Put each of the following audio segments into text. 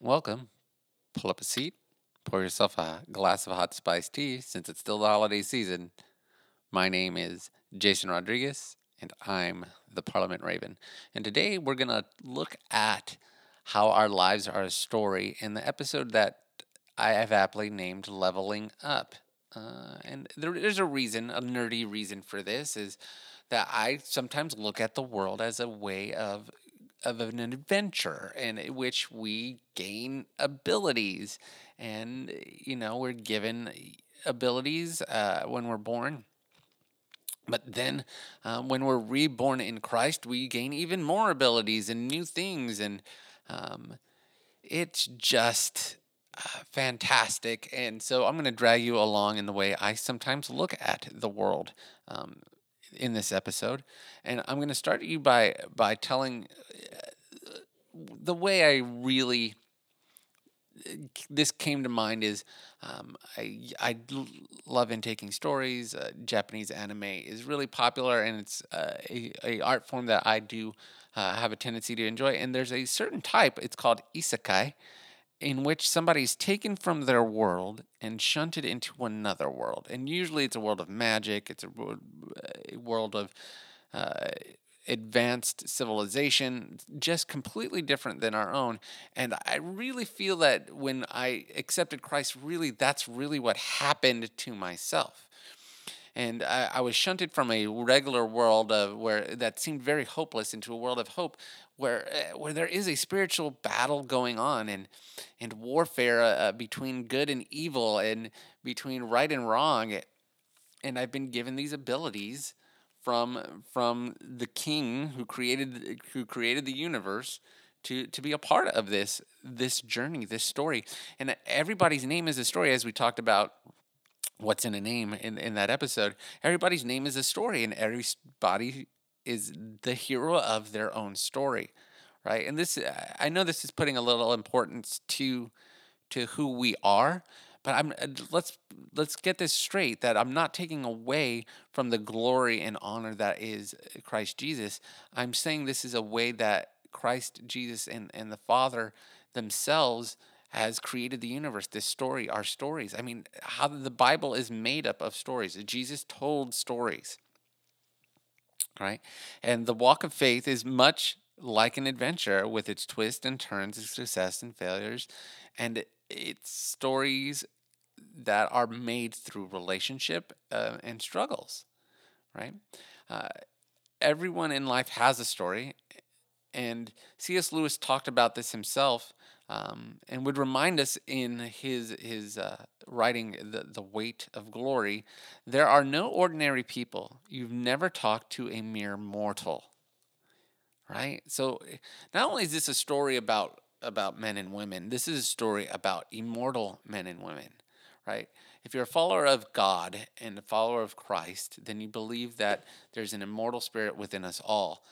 Welcome. Pull up a seat, pour yourself a glass of hot spiced tea since it's still the holiday season. My name is Jason Rodriguez, and I'm the Parliament Raven. And today we're going to look at how our lives are a story in the episode that I have aptly named Leveling Up. Uh, and there, there's a reason, a nerdy reason for this is that I sometimes look at the world as a way of of an adventure in which we gain abilities. And you know we're given abilities uh, when we're born. But then uh, when we're reborn in christ we gain even more abilities and new things. And um, it's just uh, fantastic. And so i'm going to drag you along in the way i sometimes look at the world um, in this episode, and I'm going to start you by by telling uh, the way I really this came to mind is um, I I love intaking stories. Uh, Japanese anime is really popular, and it's uh, a, a art form that I do uh, have a tendency to enjoy. And there's a certain type. It's called isekai, in which somebody's taken from their world and shunted into another world. And usually it's a world of magic, it's a, a world of uh, advanced civilization, just completely different than our own. And I really feel that when I accepted Christ, really, that's really what happened to myself and I, I, was shunted from a regular world of where that seemed very hopeless into a world of hope where uh, where there is a spiritual battle going on and and warfare uh, uh, between good and evil and between right and wrong and I've been given these abilities from from the king who created who created the universe to to be a part of this this journey this story. And everybody's name is a story as we talked about what's in a name in, in that episode. Everybody's name is a story and everybody is the hero of their own story right? And this i know this is putting a little importance to to who we are but i'm uh, let's let's get this straight that i'm not taking away from the glory and honor that is christ jesus i'm saying this is a way that christ jesus and and the father themselves has created the universe, this story, our stories. I mean, how the Bible is made up of stories. Jesus told stories, right? And the walk of faith is much like an adventure with its twists and turns, its success and failures, and it's stories that are made through relationship uh, and struggles, right? Uh, everyone in life has a story, and C.S. Lewis talked about this himself um, and would remind us in his his uh, writing the, the weight of glory there are no ordinary people you've never talked to a mere mortal right so not only is this a story about about men and women this is a story about immortal men and women right? If you're a follower of god and a follower of christ then you believe that there's an immortal spirit within us all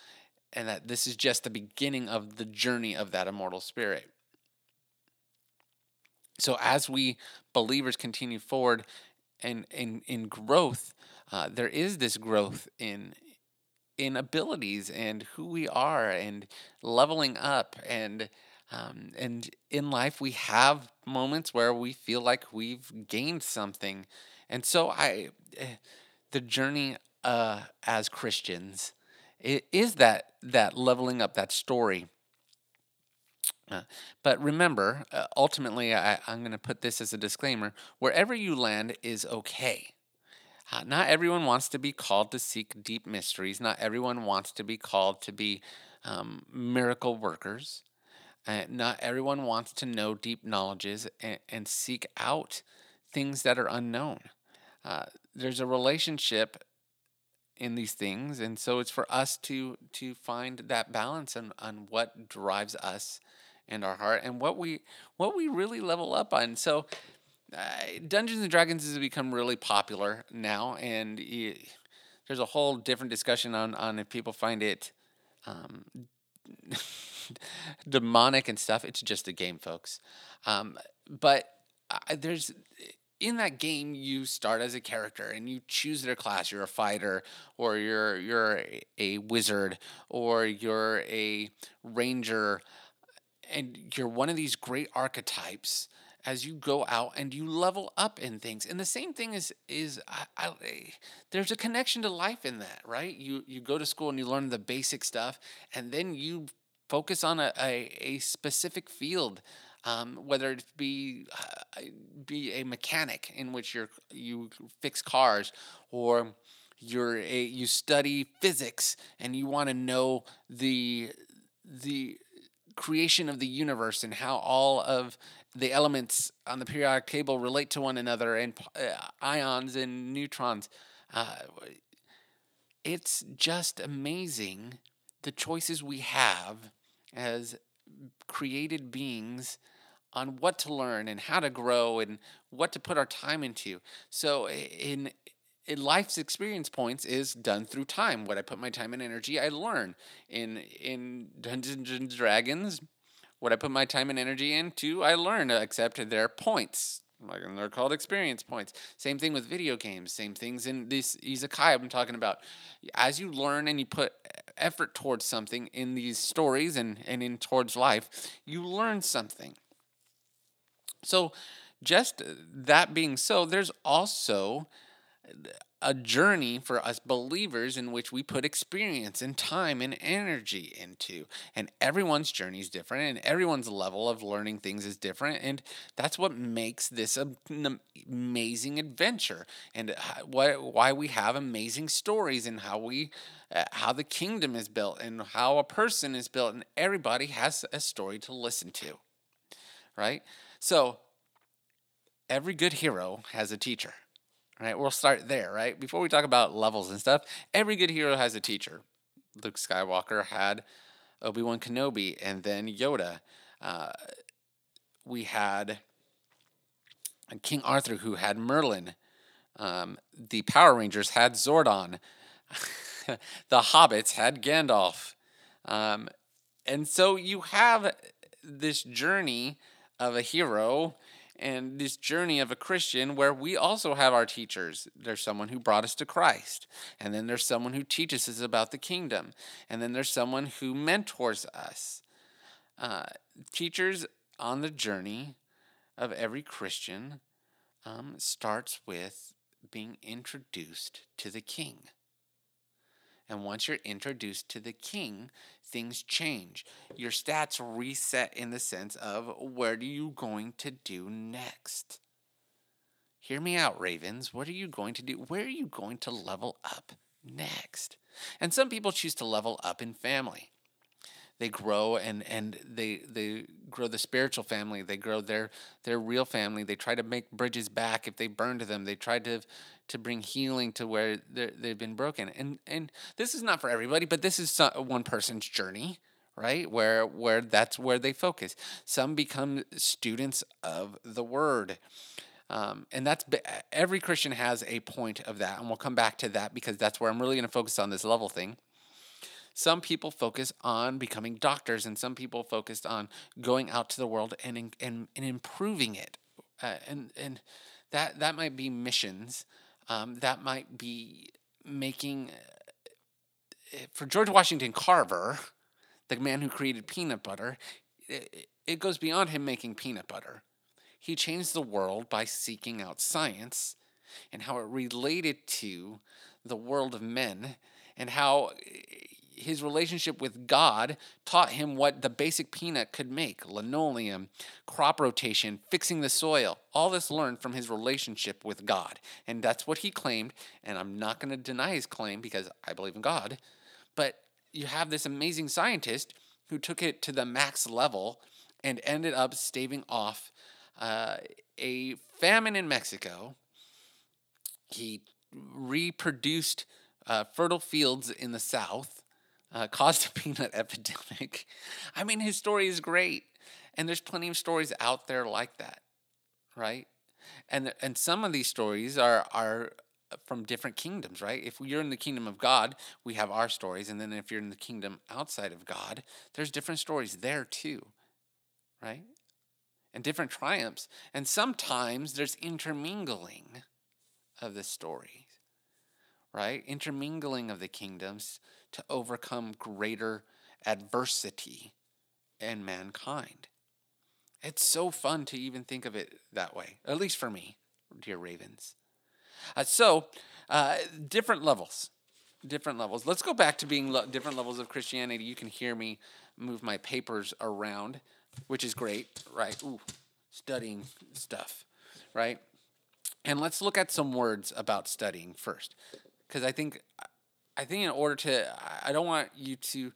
and that this is just the beginning of the journey of that immortal spirit. So as we believers continue forward and in in growth, uh, there is this growth in in abilities and who we are and leveling up and um, and in life we have moments where we feel like we've gained something and so i eh, the journey uh, as christians it is that that leveling up that story uh, but remember, uh, ultimately, I, I'm going to put this as a disclaimer wherever you land is okay. Uh, not everyone wants to be called to seek deep mysteries. Not everyone wants to be called to be um, miracle workers. Uh, not everyone wants to know deep knowledges and, and seek out things that are unknown. Uh, there's a relationship in these things, and so it's for us to to find that balance on, on what drives us and our heart and what we what we really level up on. So uh, Dungeons and Dragons has become really popular now, and there's a whole different discussion on on if people find it um, demonic and stuff. It's just a game, folks. Um, but I, there's in that game you start as a character and you choose their class you're a fighter or you're you're a, a wizard or you're a ranger and you're one of these great archetypes as you go out and you level up in things. And the same thing is is I, I, there's a connection to life in that, right? You you go to school and you learn the basic stuff, and then you focus on a, a, a specific field. Um, whether it be uh, be a mechanic in which you're you fix cars, or you're a you study physics and you want to know the the creation of the universe and how all of the elements on the periodic table relate to one another and uh, ions and neutrons. Uh, it's just amazing the choices we have as created beings on what to learn and how to grow and what to put our time into. So in in life's experience points is done through time. What I put my time and energy, I learn. In in Dungeons and Dragons, what I put my time and energy into, I learn. Except they're points. Like and they're called experience points. Same thing with video games. Same things in this isekai I'm talking about. As you learn and you put effort towards something in these stories and, and in towards life, you learn something. So just that being so, there's also a journey for us believers in which we put experience and time and energy into. And everyone's journey is different and everyone's level of learning things is different. And that's what makes this an amazing adventure and why we have amazing stories and how we uh, how the kingdom is built and how a person is built and everybody has a story to listen to. Right? So every good hero has a teacher right? We'll start there, right? Before we talk about levels and stuff, every good hero has a teacher. Luke Skywalker had Obi Wan Kenobi and then Yoda. Uh, we had King Arthur who had Merlin. Um, the Power Rangers had Zordon. the Hobbits had Gandalf. Um, and so you have this journey of a hero and this journey of a Christian where we also have our teachers. There's someone who brought us to Christ, and then there's someone who teaches us about the kingdom, and then there's someone who mentors us. Uh, teachers on the journey of every Christian um, starts with being introduced to the King. And once you're introduced to the king, things change. Your stats reset in the sense of what are you going to do next? Hear me out, Ravens. What are you going to do? Where are you going to level up next? And some people choose to level up in family they grow and and they they grow the spiritual family they grow their their real family they try to make bridges back if they burned them they try to to bring healing to where they've been broken and and this is not for everybody but this is one person's journey right where where that's where they focus some become students of the word um, and that's every christian has a point of that and we'll come back to that because that's where i'm really going to focus on this level thing some people focus on becoming doctors, and some people focused on going out to the world and and, and improving it. Uh, and and that that might be missions. Um, that might be making uh, for George Washington Carver, the man who created peanut butter. It, it goes beyond him making peanut butter. He changed the world by seeking out science and how it related to the world of men and how his relationship with God taught him what the basic peanut could make linoleum, crop rotation, fixing the soil. All this learned from his relationship with God. And that's what he claimed. And I'm not going to deny his claim because I believe in God. But you have this amazing scientist who took it to the max level and ended up staving off uh, a famine in Mexico. He reproduced uh, fertile fields in the south uh, caused a peanut epidemic. I mean, his story is great, and there's plenty of stories out there like that, right? And and some of these stories are are from different kingdoms, right? If you're in the kingdom of God, we have our stories, and then if you're in the kingdom outside of God, there's different stories there too, right? And different triumphs, and sometimes there's intermingling of the stories, right? Intermingling of the kingdoms to overcome greater adversity in mankind. It's so fun to even think of it that way, at least for me, dear Ravens. Uh, so, uh, different levels. Different levels. Let's go back to being lo- different levels of Christianity. You can hear me move my papers around, which is great, right? Ooh, studying stuff, right? And let's look at some words about studying first, because I think, I think in order to, I don't want you to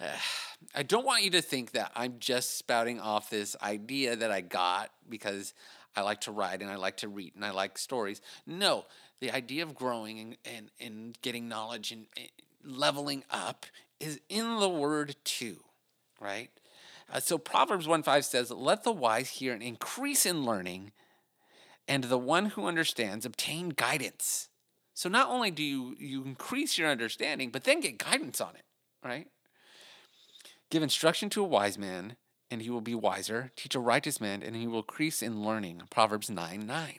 I don't want you to think that I'm just spouting off this idea that I got because I like to write and I like to read and I like stories. No, the idea of growing and, and, and getting knowledge and, and leveling up is in the word too, right? Uh, so Proverbs 1 5 says, Let the wise hear and increase in learning, and the one who understands obtain guidance. So not only do you, you increase your understanding, but then get guidance on it, right? Give instruction to a wise man, and he will be wiser. Teach a righteous man, and he will increase in learning. Proverbs 9 9.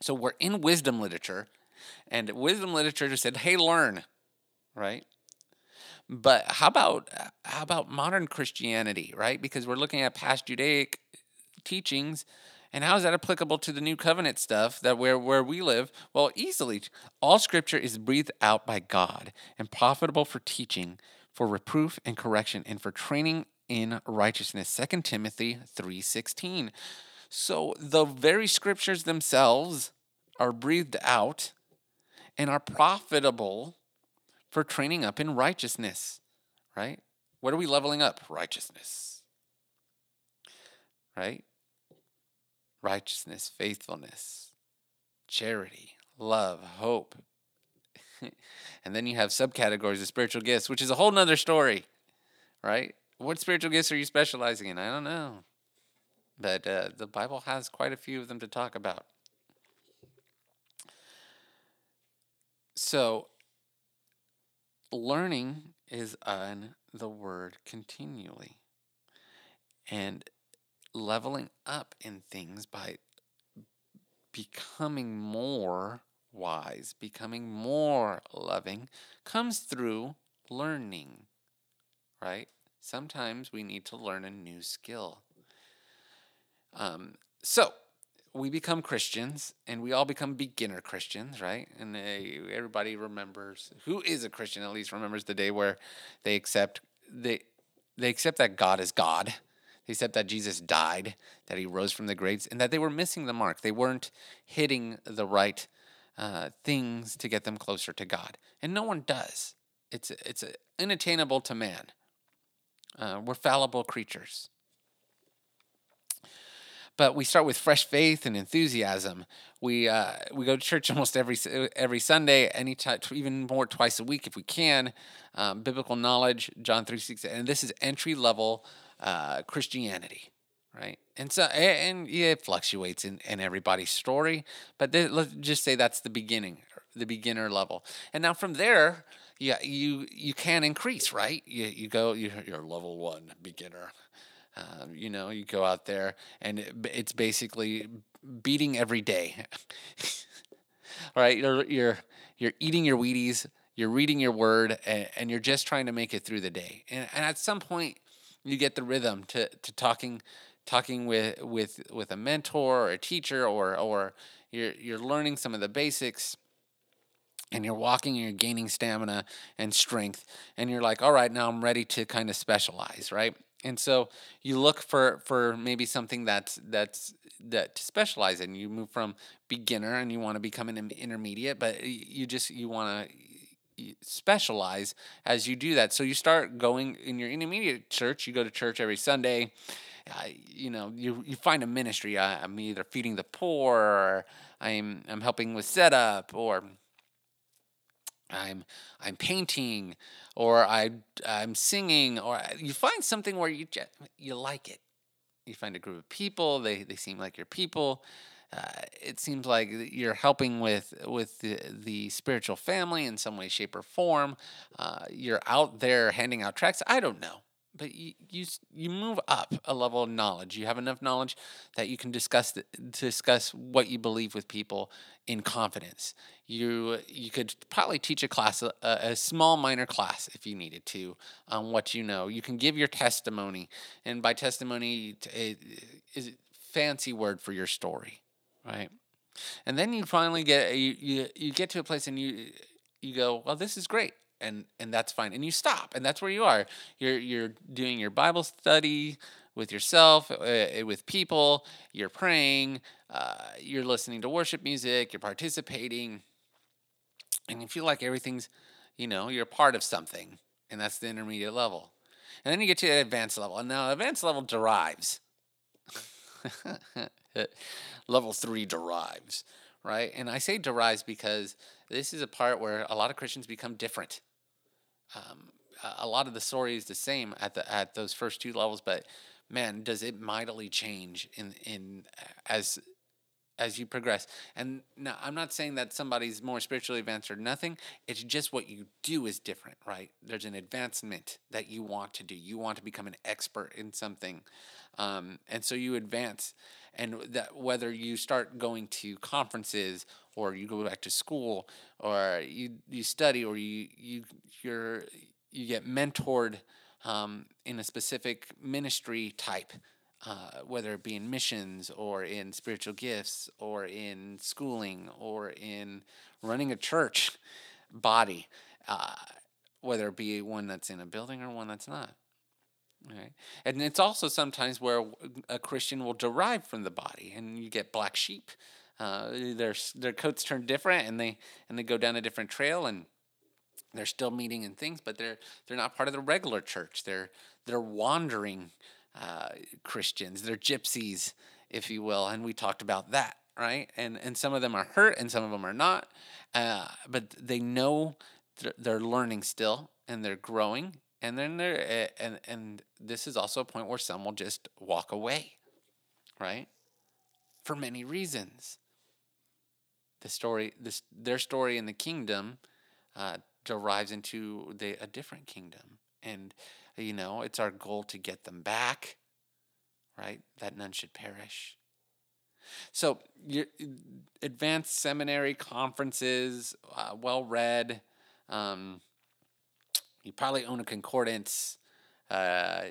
So we're in wisdom literature, and wisdom literature just said, hey, learn, right? But how about how about modern Christianity, right? Because we're looking at past Judaic teachings, and how is that applicable to the new covenant stuff that where where we live? Well, easily. All scripture is breathed out by God and profitable for teaching, for reproof and correction and for training in righteousness. 2 timothy 3.16 so the very scriptures themselves are breathed out and are profitable for training up in righteousness right? What are we leveling up? Righteousness right righteousness faithfulness charity love hope and then you have subcategories of spiritual gifts, which is a whole nother story, right? What spiritual gifts are you specializing in? I don't know. But uh, the Bible has quite a few of them to talk about. So, learning is on the word continually. And leveling up in things by becoming more wise, becoming more loving, comes through learning, right? Sometimes we need to learn a new skill. Um, so, we become Christians and we all become beginner Christians, right? And they, everybody remembers who is a Christian at least remembers the day where they accept they they accept that God is God. They accept that Jesus died, that he rose from the graves, and that they were missing the mark. They weren't hitting the right uh, things to get them closer to God. And no one does. It's, it's unattainable to man. Uh, we're fallible creatures. But we start with fresh faith and enthusiasm. We uh, we go to church almost every every Sunday, any time, even more twice a week if we can. Um, biblical knowledge, John three six, and this is entry level uh, Christianity right? And so, and yeah, it fluctuates in, in everybody's story, but let's just say that's the beginning, the beginner level. And now from there, yeah, you you can increase, right? You you go, you're, you're level one beginner. Um, you know, you go out there, and it, it's basically beating every day. All right, you're you're you're eating your Wheaties, you're reading your word, and, and you're just trying to make it through the day. And, and at some point, you get the rhythm to to talking talking with with with a mentor or a teacher or or you're you're learning some of the basics and you're walking and you're gaining stamina and strength and you're like all right now i'm ready to kind of specialize right? And so you look for for maybe something that's that's that to specialize in. You move from beginner and you want to become an intermediate but you just you want to specialize as you do that so you start going in your intermediate church you go to church every sunday I, you know, you you find a ministry. I, am either feeding the poor, or I'm I'm helping with setup, or I'm I'm painting, or I I'm singing, or you find something where you you like it. You find a group of people. They they seem like your people. Uh, it seems like you're helping with with the, the spiritual family in some way, shape, or form. Uh, you're out there handing out tracts. I don't know but you, you you move up a level of knowledge. You have enough knowledge that you can discuss the, discuss what you believe with people in confidence. You you could probably teach a class a, a small minor class if you needed to on what you know. You can give your testimony, and by testimony it is a fancy word for your story, right? And then you finally get you, you you get to a place and you you go, well, this is great. And and that's fine. And you stop and that's where you are. You're you're doing your bible study with yourself uh, uh, with people. You're praying uh, you're listening to worship music you're participating. And you feel like everything's you know you're part of something and that's the intermediate level. And then you get to the advanced level. And now advanced level derives level three derives right? And i say derives because this is a part where a lot of christians become different. Um, a lot of the story is the same at the at those first two levels, but man, does it mightily change in in as as you progress. And now I'm not saying that somebody's more spiritually advanced or nothing. It's just what you do is different, right? There's an advancement that you want to do. You want to become an expert in something. Um, and so you advance. And that whether you start going to conferences or you go back to school or you, you study or you, you, you're, you get mentored um, in a specific ministry type uh, whether it be in missions or in spiritual gifts or in schooling or in running a church body, uh, whether it be one that's in a building or one that's not. Right? And it's also sometimes where a Christian will derive from the body, and you get black sheep. Uh, their their coats turn different, and they and they go down a different trail, and they're still meeting in things, but they're they're not part of the regular church. They're they're wandering uh, Christians. They're gypsies, if you will, and we talked about that, right? And and some of them are hurt, and some of them are not, uh, but they know they're learning still, and they're growing, and then they're and and this is also a point where some will just walk away, right? For many reasons. The story, this their story in the kingdom, uh, derives into the, a different kingdom, and you know, it's our goal to get them back, right? That none should perish. So, your advanced seminary conferences, uh, well read. Um, you probably own a concordance, uh,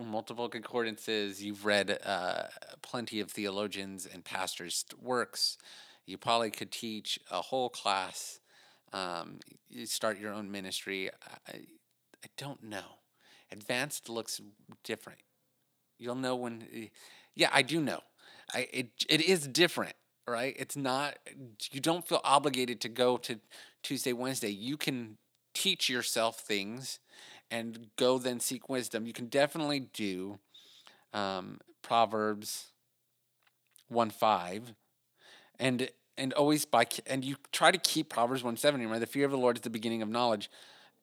multiple concordances. You've read uh, plenty of theologians and pastors' works. You probably could teach a whole class. Um, you start your own ministry. I, I don't know. Advanced looks different. You'll know when. Eh, yeah, I do know. I it it is different, right? It's not. You don't feel obligated to go to Tuesday, Wednesday. You can teach yourself things, and go then seek wisdom. You can definitely do um, Proverbs one five, and and always by and you try to keep Proverbs one seven. Remember, the fear of the Lord is the beginning of knowledge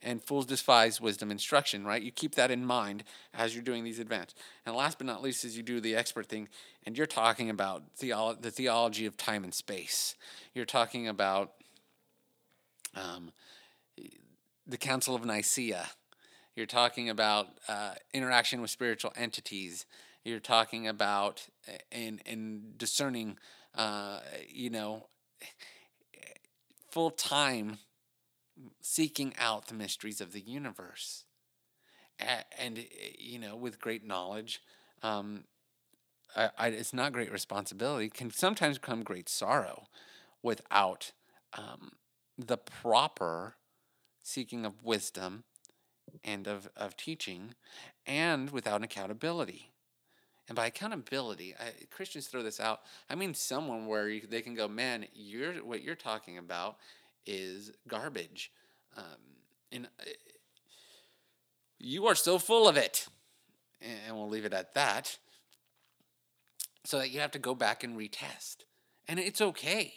and fools despise wisdom instruction, right? You keep that in mind as you're doing these advanced. And last but not least is you do the expert thing, and you're talking about theolo- the theology of time and space. You're talking about um, the Council of Nicaea. You're talking about uh, interaction with spiritual entities. You're talking about in in discerning, uh, you know, full time seeking out the mysteries of the universe. And, eh, you know, with great knowledge, um, I, I, it's not great responsibility, can sometimes come great sorrow without um, the proper seeking of wisdom and of, of teaching and without accountability. And by accountability, I, Christians throw this out. I mean, someone where you, they can go, man, you're what you're talking about is garbage. Um, and uh, you are so full of it. And we'll leave it at that. So that you have to go back and retest. And it's okay,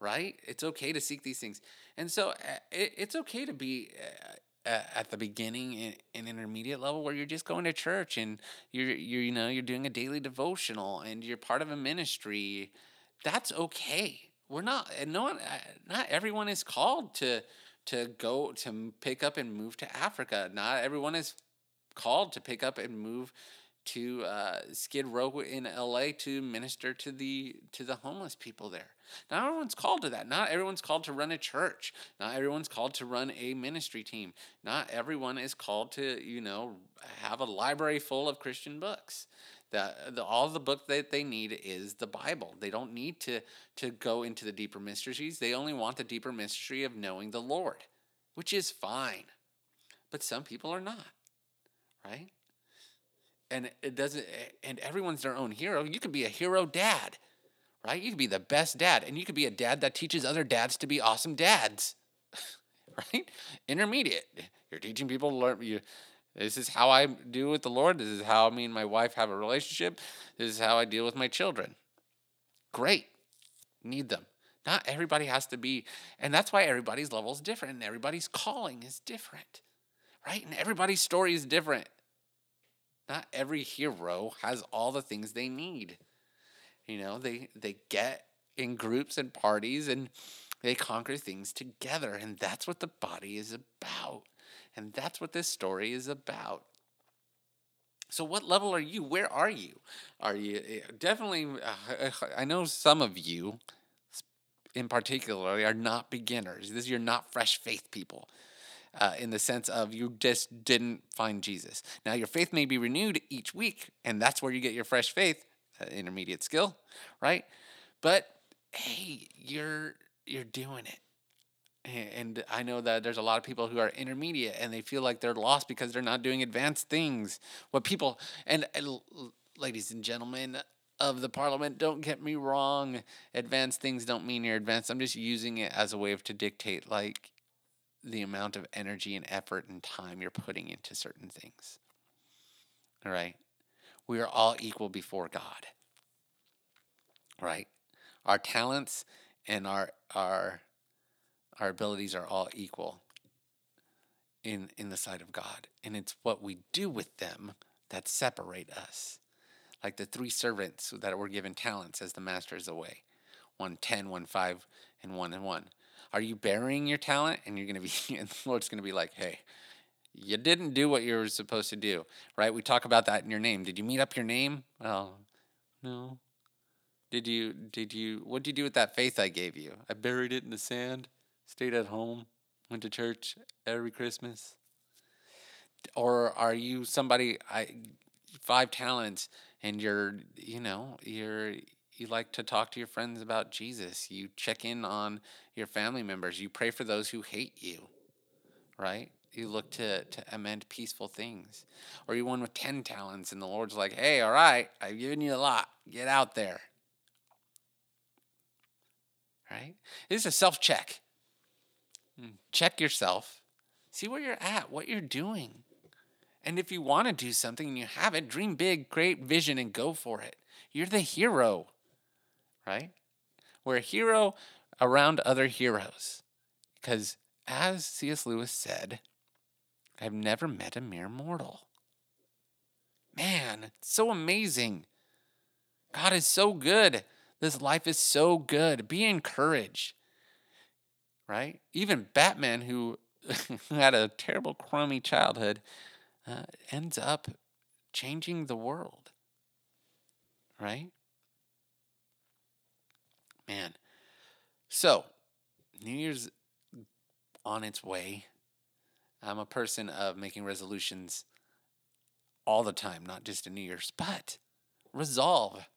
right? It's okay to seek these things. And so uh, it's okay to be uh, at the beginning and intermediate level where you're just going to church and you're you're you know you're doing a daily devotional and you're part of a ministry that's okay we're not and no one uh, not everyone is called to to go to pick up and move to Africa. Not everyone is called to pick up and move to uh, Skid Row in LA to minister to the to the homeless people there. Not everyone's called to that. Not everyone's called to run a church. Not everyone's called to run a ministry team. Not everyone is called to, you know, have a library full of Christian books. The, the, all the book that they need is the Bible. They don't need to, to go into the deeper mysteries. They only want the deeper mystery of knowing the Lord, which is fine. But some people are not, right? And it doesn't, and everyone's their own hero. You could be a hero dad, right? You could be the best dad, and you could be a dad that teaches other dads to be awesome dads, right? Intermediate. You're teaching people to learn. You, this is how I do with the Lord. This is how me and my wife have a relationship. This is how I deal with my children. Great. Need them. Not everybody has to be, and that's why everybody's level is different and everybody's calling is different, right? And everybody's story is different. Not every hero has all the things they need. You know, they they get in groups and parties and they conquer things together, and that's what the body is about. And that's what this story is about. So, what level are you? Where are you? Are you eh, definitely? Uh, I know some of you, in particular, are not beginners. This you're not fresh faith people, uh, in the sense of you just didn't find Jesus. Now, your faith may be renewed each week, and that's where you get your fresh faith, uh, intermediate skill, right? But hey, you're you're doing it and I know that there's a lot of people who are intermediate and they feel like they're lost because they're not doing advanced things. What people and, and ladies and gentlemen of the parliament, don't get me wrong. Advanced things don't mean you're advanced. I'm just using it as a way of to dictate like the amount of energy and effort and time you're putting into certain things. All right. We are all equal before God. Right? Our talents and our our our abilities are all equal in in the sight of God. And it's what we do with them that separate us. Like the three servants that were given talents as the master is away. One ten, one five, and one and one. Are you burying your talent? And you're gonna be and the Lord's gonna be like, hey, you didn't do what you were supposed to do. Right? We talk about that in your name. Did you meet up your name? Well, no. Did you did you what did you do with that faith I gave you? I buried it in the sand stayed at home, went to church every Christmas? Or are you somebody I five talents and you're you know, you're you like to talk to your friends about Jesus. You check in on your family members. You pray for those who hate you. Right? You look to, to amend peaceful things. Or you one with 10 talents and the Lord's like, hey, all right, I've given you a lot. Get out there. Right? This is a self check. Check yourself. See where you're at, what you're doing. And if you want to do something and you have it, dream big, create vision, and go for it. You're the hero, right? We're a hero around other heroes. Because as C.S. Lewis said, I've never met a mere mortal. Man, it's so amazing. God is so good. This life is so good. Be encouraged right? Even Batman, who had a terrible, crummy childhood, uh, ends up changing the world, right? Man. So, New Year's on its way. I'm a person of making resolutions all the time, not just in New Year's, but resolve.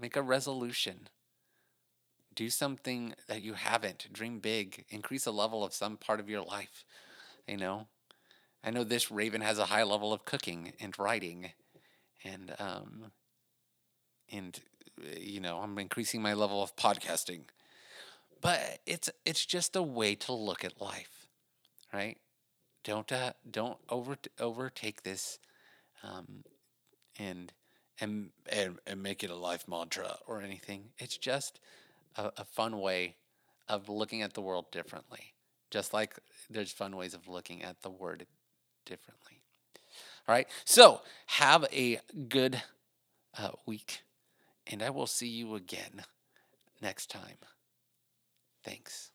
Make a resolution do something that you haven't dream big increase the level of some part of your life you know? I know this raven has a high level of cooking and writing and um and you know i'm increasing my level of podcasting. But it's it's just a way to look at life right? Don't uh, don't over overtake this um and and and, and make it a life mantra or anything. It's just a, a fun way of looking at the world differently, just like there's fun ways of looking at the word differently. All right, so have a good uh, week, and I will see you again next time. Thanks.